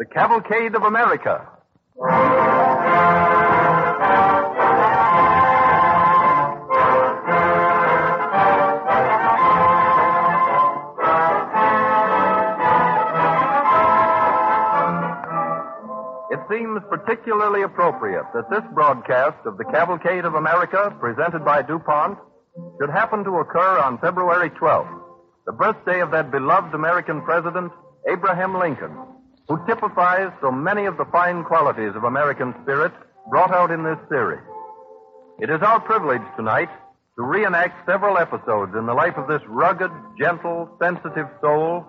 The Cavalcade of America. It seems particularly appropriate that this broadcast of the Cavalcade of America, presented by DuPont, should happen to occur on February 12th, the birthday of that beloved American president, Abraham Lincoln, who typifies so many of the fine qualities of American spirit brought out in this series. It is our privilege tonight to reenact several episodes in the life of this rugged, gentle, sensitive soul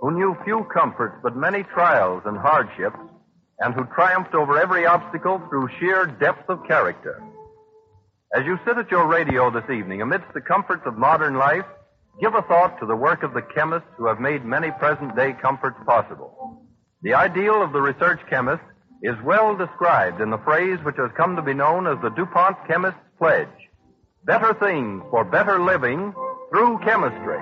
who knew few comforts but many trials and hardships and who triumphed over every obstacle through sheer depth of character. As you sit at your radio this evening amidst the comforts of modern life, give a thought to the work of the chemists who have made many present day comforts possible. The ideal of the research chemist is well described in the phrase which has come to be known as the DuPont Chemist's Pledge. Better things for better living through chemistry.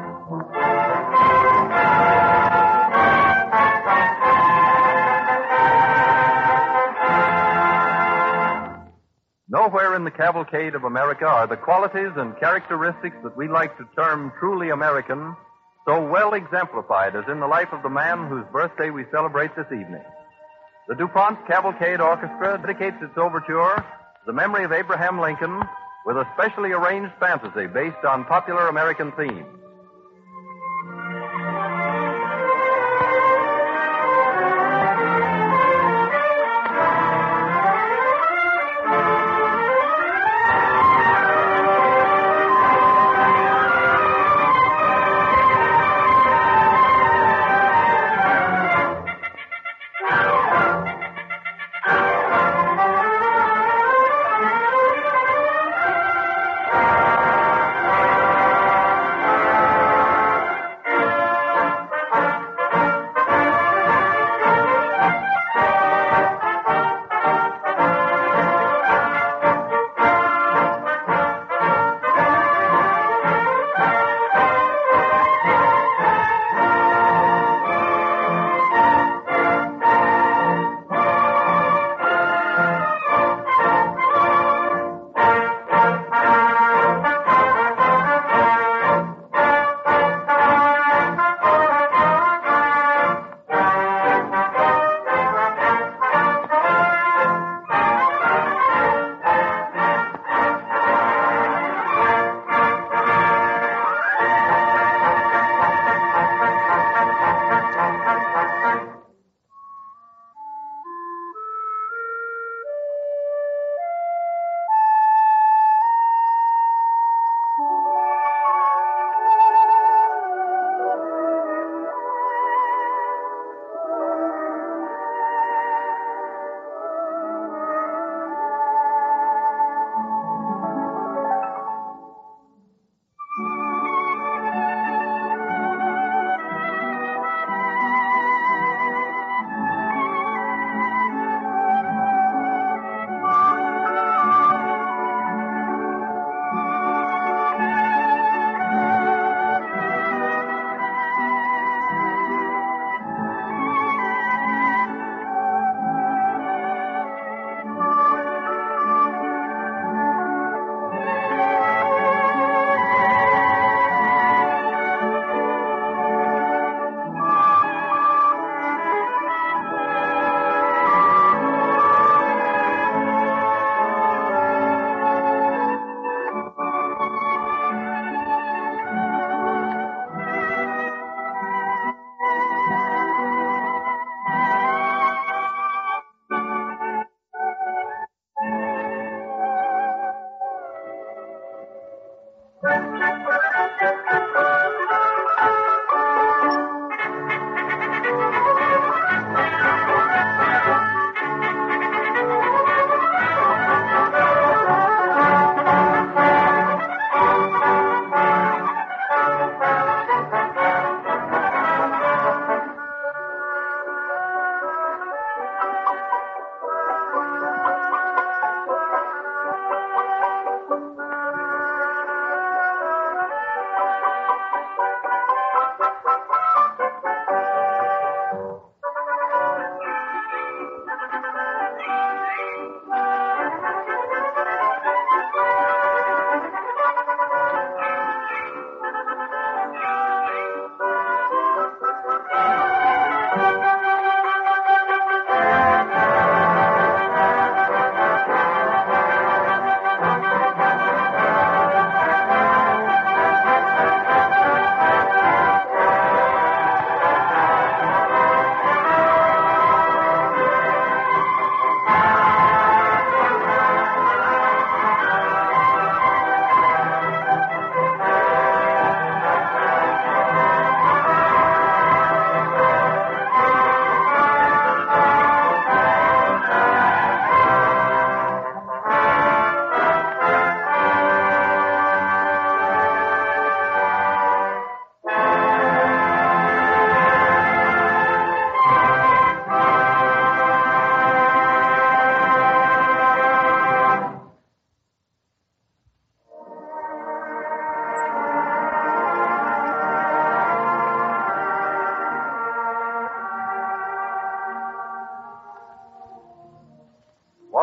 Nowhere in the cavalcade of America are the qualities and characteristics that we like to term truly American so well exemplified as in the life of the man whose birthday we celebrate this evening. The DuPont Cavalcade Orchestra dedicates its overture to the memory of Abraham Lincoln with a specially arranged fantasy based on popular American themes.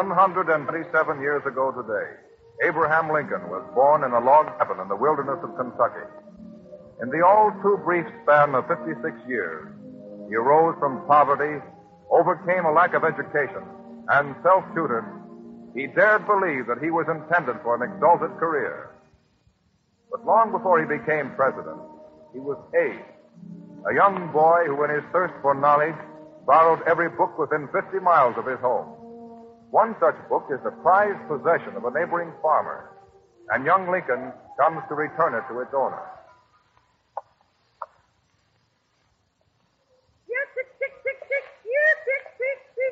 127 years ago today, Abraham Lincoln was born in a log cabin in the wilderness of Kentucky. In the all too brief span of 56 years, he arose from poverty, overcame a lack of education, and self-tutored, he dared believe that he was intended for an exalted career. But long before he became president, he was Abe, a young boy who in his thirst for knowledge borrowed every book within 50 miles of his home. One such book is the prized possession of a neighboring farmer, and young Lincoln comes to return it to its owner.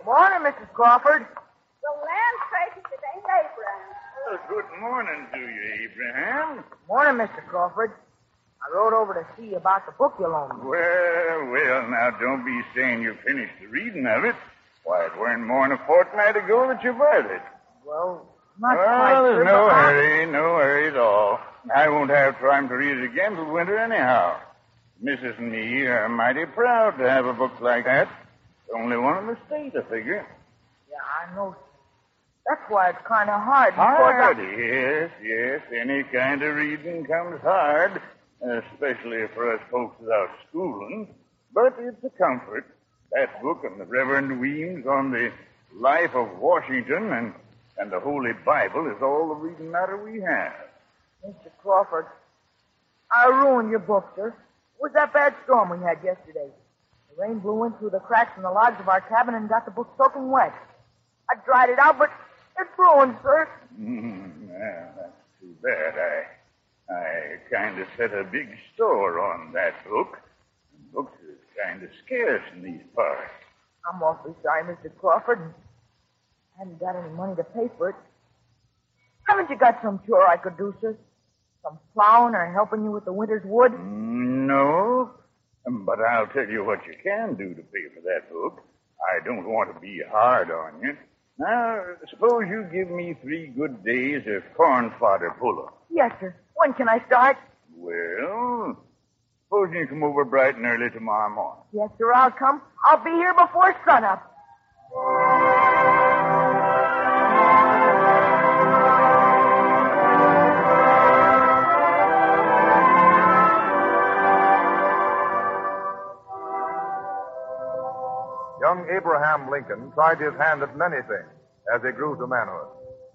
Morning, Mrs. Crawford. The land traces it ain't Abraham. Well, good morning to you, Abraham. Morning, Mr. Crawford. I rode over to see you about the book you loaned me. Well, well, now don't be saying you finished the reading of it. It weren't more than a fortnight ago that you bought it. Well, not well, quite. there's sir, no hurry, no hurry at all. I won't have time to read it again till winter anyhow. Mrs. and me are mighty proud to have a book like that. Only one in the state, I figure. Yeah, I know. That's why it's kind of hard. Hard, I- yes, yes. Any kind of reading comes hard, especially for us folks without schooling. But it's a comfort. That book and the Reverend Weems on the life of Washington and, and the Holy Bible is all the reading matter we have. Mr. Crawford, I ruined your book, sir. It was that bad storm we had yesterday. The rain blew in through the cracks in the logs of our cabin and got the book soaking wet. I dried it out, but it's ruined, sir. Mm, well, that's too bad. I I kind of set a big store on that book. Books kind of scarce in these parts. I'm awfully sorry, Mr. Crawford. and I haven't got any money to pay for it. Haven't you got some chore I could do, sir? Some plowing or helping you with the winter's wood? Mm, no, but I'll tell you what you can do to pay for that book. I don't want to be hard on you. Now, suppose you give me three good days of corn fodder pull-up. Yes, sir. When can I start? Well, suppose you come over bright and early tomorrow morning. Yes, sir, I'll come. I'll be here before sunup. Young Abraham Lincoln tried his hand at many things as he grew to manhood.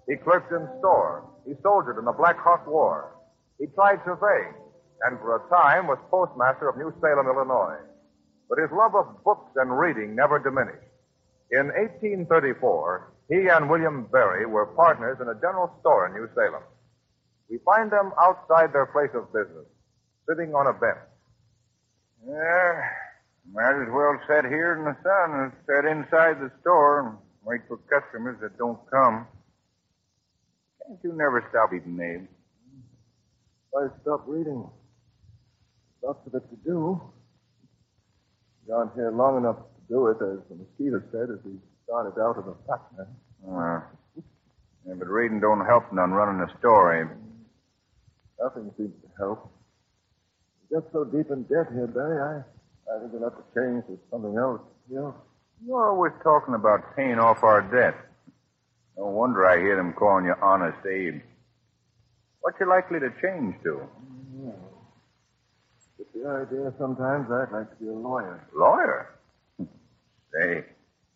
He clerked in store. He soldiered in the Black Hawk War. He tried surveying, and for a time was postmaster of New Salem, Illinois. But his love of books and reading never diminished. In 1834, he and William Berry were partners in a general store in New Salem. We find them outside their place of business, sitting on a bench. Yeah, might as well sit here in the sun as sit inside the store and wait for customers that don't come. Can't you never stop eating, Abe? I stopped reading. Lots of it to do. Down here long enough to do it, as the mosquito said, as he started out of the partner. Uh, yeah, but reading don't help none running a store, Abe. Nothing seems to help. We get so deep in debt here, Berry, I, I think we'll have to change to something else. You know? You're always talking about paying off our debt. No wonder I hear them calling you Honest Abe. What you likely to change to? The idea sometimes I'd like to be a lawyer. Lawyer? Say,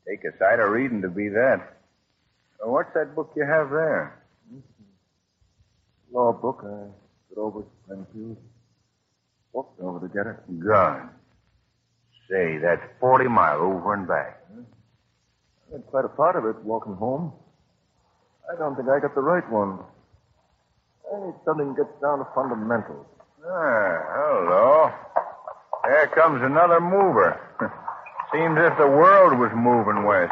take a sight of reading to be that. What's that book you have there? Hmm? Law book I got over at Springfield. Walked over to get it. Gone. Say, that's 40 mile over and back. Hmm? I had quite a part of it walking home. I don't think I got the right one. I need something that gets down to fundamentals. Ah, hello. There comes another mover. Seems as if the world was moving west.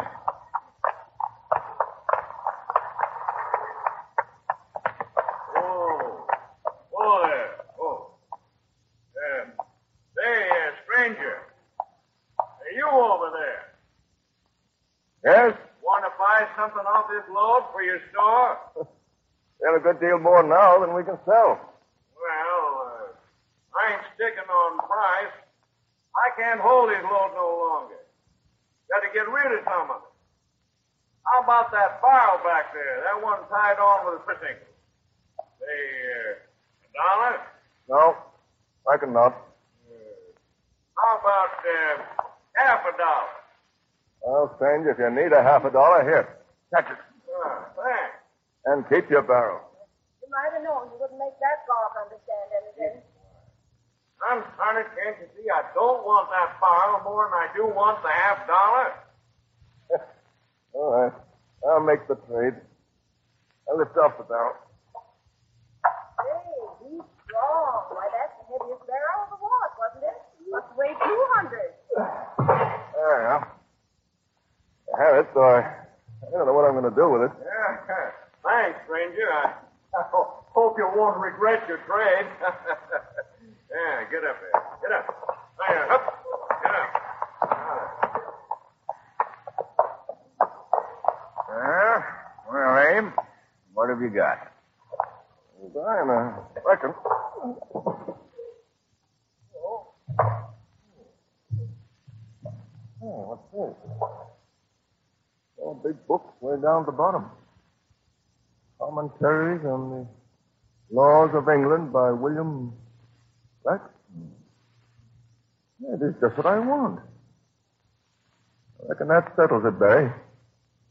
Oh, oh there. Oh. Stranger. Are you over there? Yes? Want to buy something off this load for your store? Sell a good deal more now than we can sell. Well, uh, I ain't sticking on price. I can't hold this load no longer. Got to get rid of some of it. How about that barrel back there? That one tied on with a fishing. Say, uh, a dollar? No, reckon not. How about uh, half a dollar? Well, stranger, if you need a half a dollar, here. Catch it. Uh, thanks. And keep your barrel. You might have known you wouldn't make that golf understand anything. I'm started, can't you see? I don't want that barrel more than I do want the half dollar. All right. I'll make the trade. I'll lift off the barrel. Hey, he's strong. Why, that's the heaviest barrel of the walk, wasn't it? Must weigh 200. There you are. I have it, so I, I don't know what I'm going to do with it. Yeah. Thanks, stranger. I, I hope you won't regret your trade. Yeah, get up there. Get up. There, up. Get up. Yeah? Well, Abe, what have you got? Dying, I reckon. Oh, what's this? Oh, big book way down at the bottom. Commentaries on the Laws of England by William Yeah, it is just what I want. I reckon that settles it, Berry.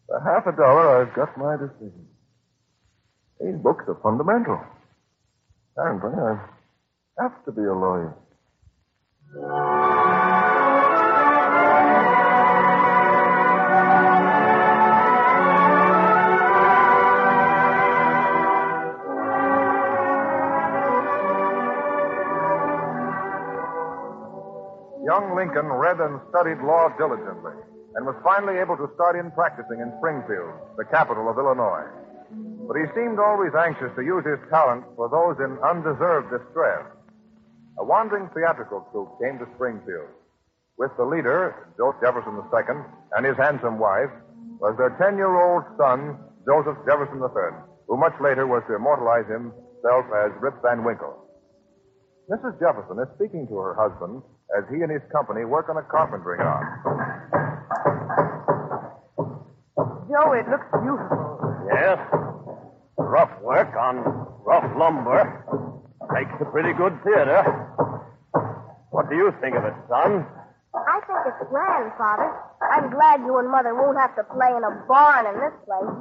For half a dollar, I've got my decision. These books are fundamental. Apparently, I have to be a lawyer. Young Lincoln read and studied law diligently and was finally able to start in practicing in Springfield, the capital of Illinois. But he seemed always anxious to use his talent for those in undeserved distress. A wandering theatrical troupe came to Springfield. With the leader, Jefferson II, and his handsome wife, was their 10 year old son, Joseph Jefferson III, who much later was to immortalize himself as Rip Van Winkle. Mrs. Jefferson is speaking to her husband as he and his company work on a carpentering yard. Joe, it looks beautiful. Yes. Rough work on rough lumber. Makes a pretty good theater. What do you think of it, son? I think it's grand, Father. I'm glad you and Mother won't have to play in a barn in this place.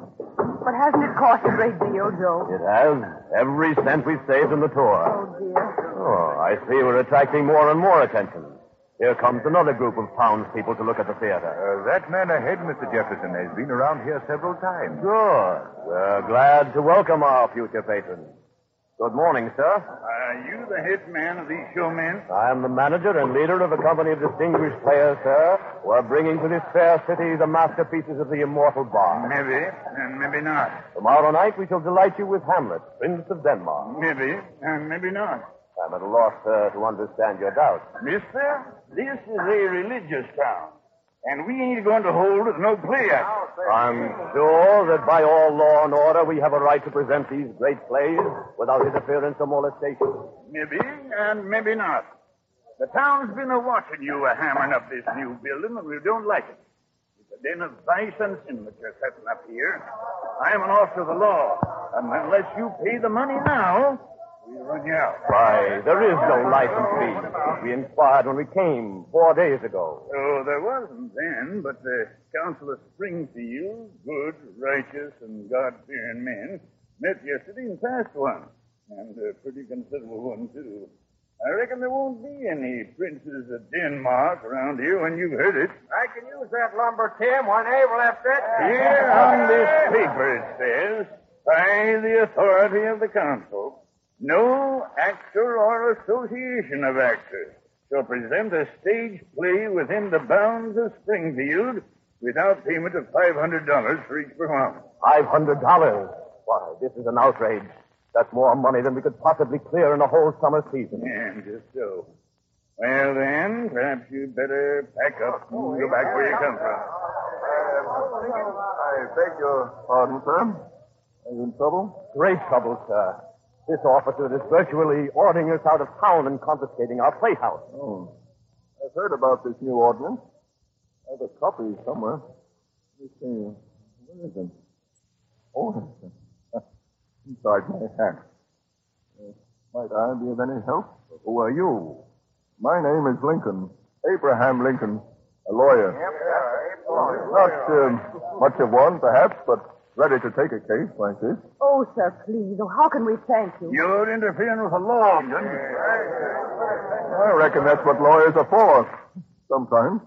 But hasn't it cost a great deal, Joe? It has. Every cent we saved in the tour. Oh, dear. Oh, I see we're attracting more and more attention. Here comes another group of townspeople to look at the theater. Uh, that man ahead, Mr. Jefferson, has been around here several times. Good. We're glad to welcome our future patrons. Good morning, sir. Are you the head man of these showmen? I am the manager and leader of a company of distinguished players, sir, who are bringing to this fair city the masterpieces of the immortal Bard. Maybe, and maybe not. Tomorrow night we shall delight you with Hamlet, Prince of Denmark. Maybe, and maybe not. I'm at a loss, sir, to understand your doubts. Mister, this is a religious town, and we ain't going to hold no play act. I'm sure that by all law and order we have a right to present these great plays without interference or molestation. Maybe, and maybe not. The town's been a watching you a hammering up this new building, and we don't like it. It's a den of vice and sin that you're setting up here. I am an officer of the law, and unless you pay the money now, Why, there is no license fee. We inquired when we came four days ago. Oh, there wasn't then, but the Council of Springfield, good, righteous, and God-fearing men, met yesterday and passed one. And a pretty considerable one, too. I reckon there won't be any princes of Denmark around here when you've heard it. I can use that lumber, Tim, when Abe left it. Here on this paper it says, by the authority of the council, no actor or association of actors shall present a stage play within the bounds of Springfield without payment of $500 for each performance. Five hundred dollars. Why, this is an outrage. That's more money than we could possibly clear in a whole summer season. And just so. Well, then, perhaps you'd better pack up and go back where you come from. I beg your pardon, sir. Are you in trouble? Great trouble, sir. This officer is virtually ordering us out of town and confiscating our playhouse. Oh. I've heard about this new ordinance. I have a copy somewhere. Let me see. Where is it? Oh, inside my hat. Uh, might I be of any help? Who are you? My name is Lincoln. Abraham Lincoln, a lawyer. Not um, much of one, perhaps, but ready to take a case like this. Oh, sir, please. Oh, how can we thank you? You're interfering with the law, Lincoln. I reckon that's what lawyers are for. Sometimes.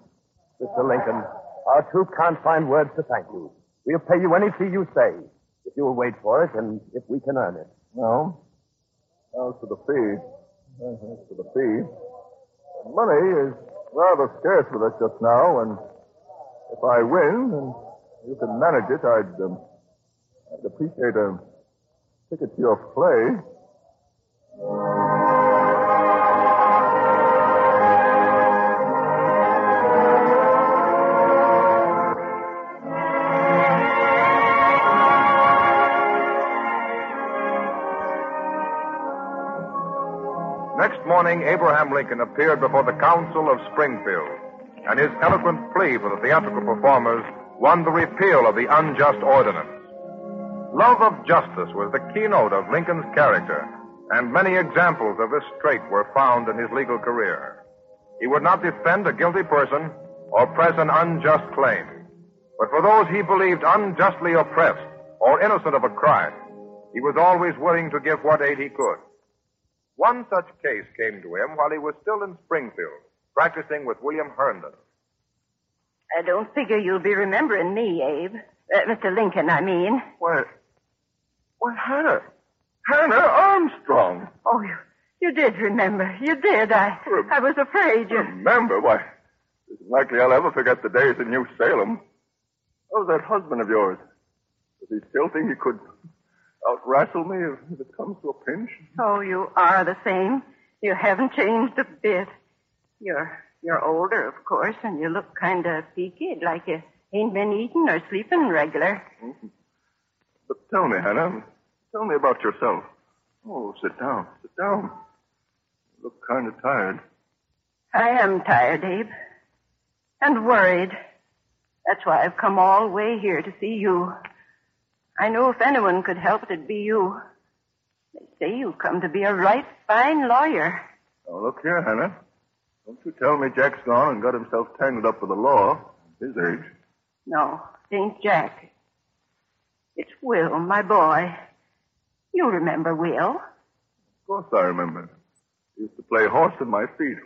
Mr. Lincoln, our troops can't find words to thank you. We'll pay you any fee you say, if you'll wait for it and if we can earn it. No. As for the fee, as for the fee, money is rather scarce with us just now, and if I win and you can manage it, I'd, um, I'd appreciate a ticket to your play. Next morning, Abraham Lincoln appeared before the Council of Springfield, and his eloquent plea for the theatrical performers won the repeal of the unjust ordinance. Love of justice was the keynote of Lincoln's character, and many examples of this trait were found in his legal career. He would not defend a guilty person or press an unjust claim, but for those he believed unjustly oppressed or innocent of a crime, he was always willing to give what aid he could. One such case came to him while he was still in Springfield, practicing with William Herndon. I don't figure you'll be remembering me, Abe. Uh, Mr. Lincoln, I mean. Why, why, Hannah. Hannah Armstrong. Oh, you, you did remember. You did. I, I was afraid you. Remember? Why, it's likely I'll ever forget the days in New Salem. How's that husband of yours? Does he still think he could out wrestle me if, if it comes to a pinch? Oh, you are the same. You haven't changed a bit. You're you're older, of course, and you look kind of peaked, like you ain't been eating or sleeping regular. Mm-hmm. But tell me, Hannah, tell me about yourself. Oh, sit down, sit down. You look kind of tired. I am tired, Abe. And worried. That's why I've come all the way here to see you. I know if anyone could help, it'd be you. They say you've come to be a right fine lawyer. Oh, look here, Hannah. Don't you tell me Jack's gone and got himself tangled up with the law. His age. No, it ain't Jack. It's Will, my boy. You remember Will. Of course I remember. He used to play horse at my feet.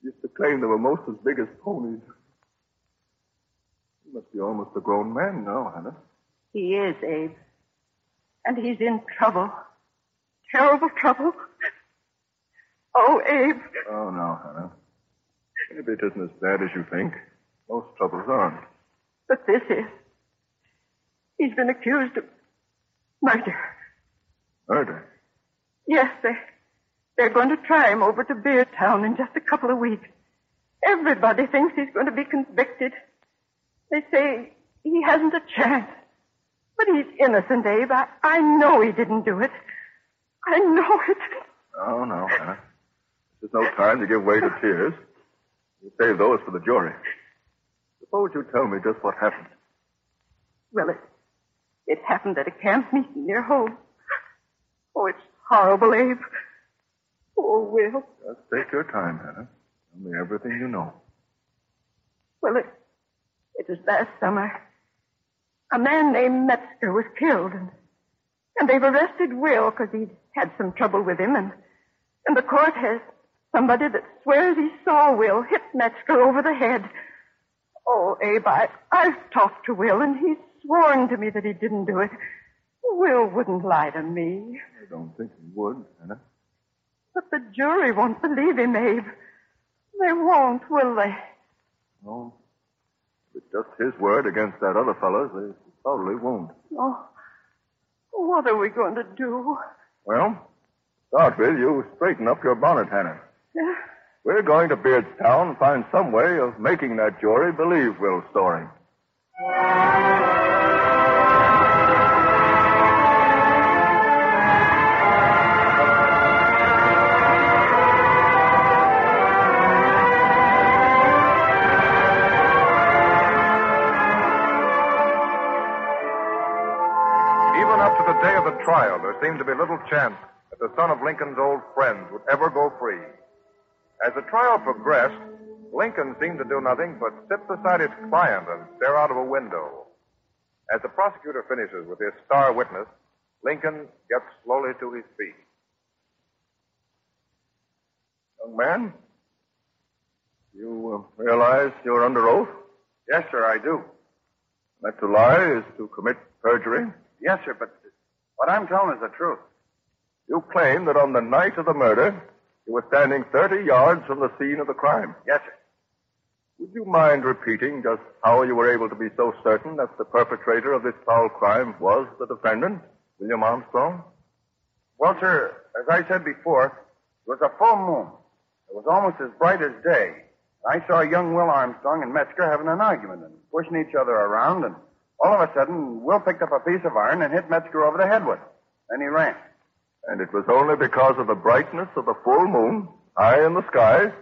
He used to claim they were most as big as ponies. He must be almost a grown man now, Hannah. He is, Abe. And he's in trouble. Terrible trouble. Oh, Abe. Oh, no, Hannah. Maybe it isn't as bad as you think. Most troubles aren't. But this is. He's been accused of murder. Murder? Yes, they, they're going to try him over to Beardstown in just a couple of weeks. Everybody thinks he's going to be convicted. They say he hasn't a chance. But he's innocent, Abe. I, I know he didn't do it. I know it. Oh, no, Hannah. There's no time to give way to tears. You save those for the jury. Suppose you tell me just what happened. Well, it, it happened at a camp meeting near home. Oh, it's horrible, Abe. Oh, Will. Just take your time, Hannah. Tell me everything you know. Well, it, it was last summer. A man named Metzger was killed, and, and they've arrested Will because he'd had some trouble with him, and, and the court has somebody that swears he saw Will hit Metzger over the head. Oh, Abe, I, I've talked to Will, and he's sworn to me that he didn't do it. Will wouldn't lie to me. I don't think he would, Hannah. But the jury won't believe him, Abe. They won't, will they? No. If it's just his word against that other fellow's, they probably won't. Oh, what are we going to do? Well, start with, you straighten up your bonnet, Hannah. Yeah. We're going to Beardstown and find some way of making that jury believe Will's story. There seemed to be little chance that the son of Lincoln's old friends would ever go free. As the trial progressed, Lincoln seemed to do nothing but sit beside his client and stare out of a window. As the prosecutor finishes with his star witness, Lincoln gets slowly to his feet. Young man, you uh, realize you're under oath? Yes, sir, I do. That to lie is to commit perjury? Yes, sir, but what I'm telling is the truth. You claim that on the night of the murder, you were standing 30 yards from the scene of the crime. Yes, sir. Would you mind repeating just how you were able to be so certain that the perpetrator of this foul crime was the defendant, William Armstrong? Well, sir, as I said before, it was a full moon. It was almost as bright as day. I saw young Will Armstrong and Metzger having an argument and pushing each other around, and all of a sudden, Will picked up a piece of iron and hit Metzger over the head with it. Then he ran. And it was only because of the brightness of the full moon, high in the sky,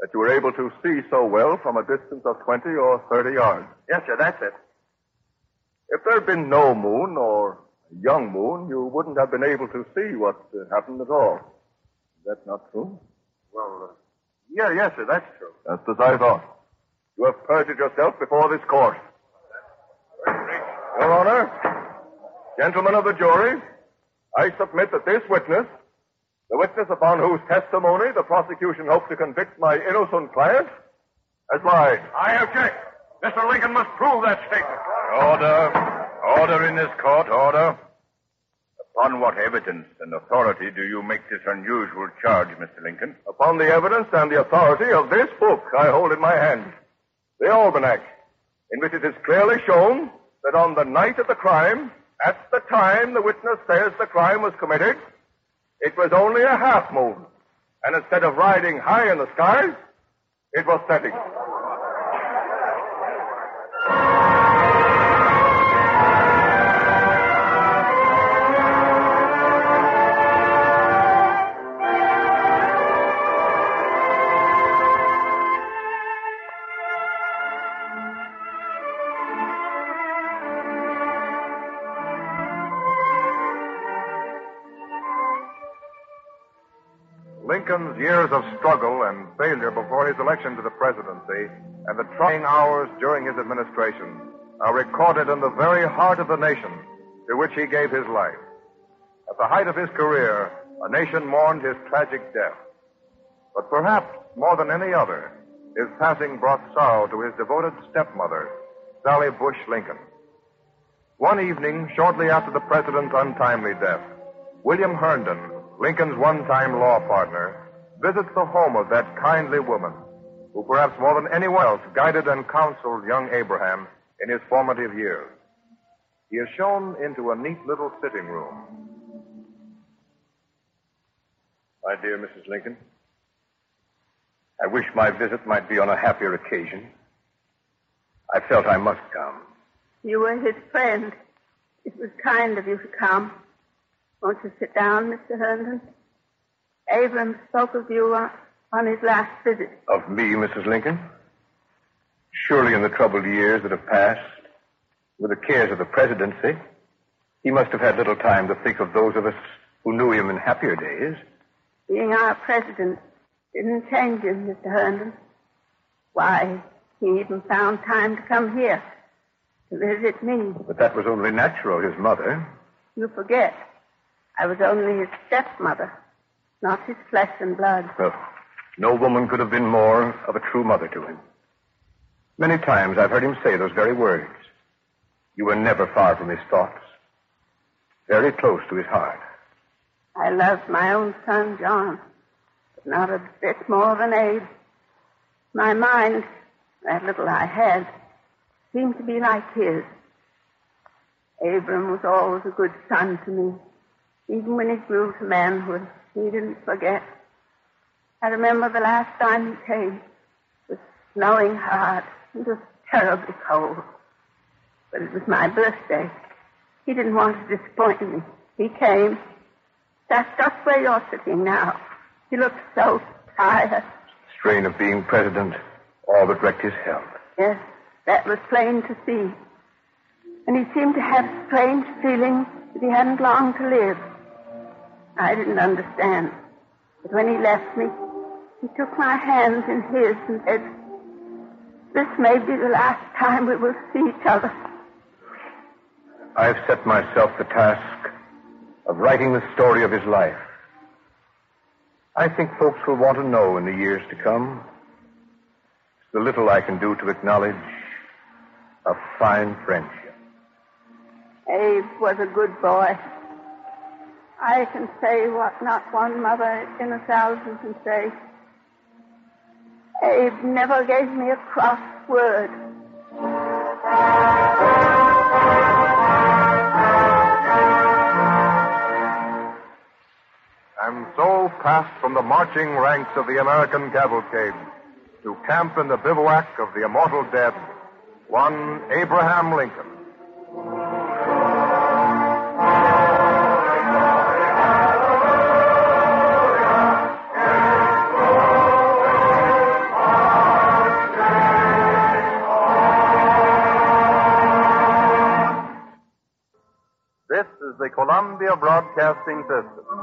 that you were able to see so well from a distance of 20 or 30 yards. Yes, sir, that's it. If there had been no moon or a young moon, you wouldn't have been able to see what uh, happened at all. Is that not true? Well, uh, yeah, yes, sir, that's true. Just as I thought. You have perjured yourself before this court. Your Honor, gentlemen of the jury, I submit that this witness, the witness upon whose testimony the prosecution hoped to convict my innocent client, has lied. I object. Mr. Lincoln must prove that statement. Order. Order in this court, order. Upon what evidence and authority do you make this unusual charge, Mr. Lincoln? Upon the evidence and the authority of this book I hold in my hand, the Almanac, in which it is clearly shown that on the night of the crime, at the time the witness says the crime was committed, it was only a half moon. And instead of riding high in the skies, it was setting. Lincoln's years of struggle and failure before his election to the presidency and the trying hours during his administration are recorded in the very heart of the nation to which he gave his life. At the height of his career, a nation mourned his tragic death. But perhaps more than any other, his passing brought sorrow to his devoted stepmother, Sally Bush Lincoln. One evening, shortly after the president's untimely death, William Herndon, Lincoln's one-time law partner, visits the home of that kindly woman who perhaps more than anyone else guided and counseled young Abraham in his formative years. He is shown into a neat little sitting room. My dear Mrs. Lincoln, I wish my visit might be on a happier occasion. I felt I must come. You were his friend. It was kind of you to come. Won't you sit down, Mr. Herndon? Abram spoke of you on, on his last visit. Of me, Mrs. Lincoln? Surely in the troubled years that have passed, with the cares of the presidency, he must have had little time to think of those of us who knew him in happier days. Being our president didn't change him, Mr. Herndon. Why, he even found time to come here to visit me. But that was only natural, his mother. You forget. I was only his stepmother, not his flesh and blood. Well, no woman could have been more of a true mother to him. Many times I've heard him say those very words. You were never far from his thoughts, very close to his heart. I loved my own son, John, but not a bit more than Abe. My mind, that little I had, seemed to be like his. Abram was always a good son to me, even when he grew to manhood. He didn't forget. I remember the last time he came. It was snowing hard and was terribly cold. But it was my birthday. He didn't want to disappoint me. He came. Sat just where you're sitting now. He looked so tired. Strain of being president all but wrecked his health. Yes, that was plain to see. And he seemed to have strange feelings that he hadn't long to live. I didn't understand. But when he left me, he took my hands in his and said, This may be the last time we will see each other. I've set myself the task of writing the story of his life. I think folks will want to know in the years to come. It's the little I can do to acknowledge a fine friendship. Abe was a good boy. I can say what not one mother in a thousand can say. Abe never gave me a cross word. And so passed from the marching ranks of the American cavalcade to camp in the bivouac of the immortal dead, one Abraham Lincoln. Columbia Broadcasting System.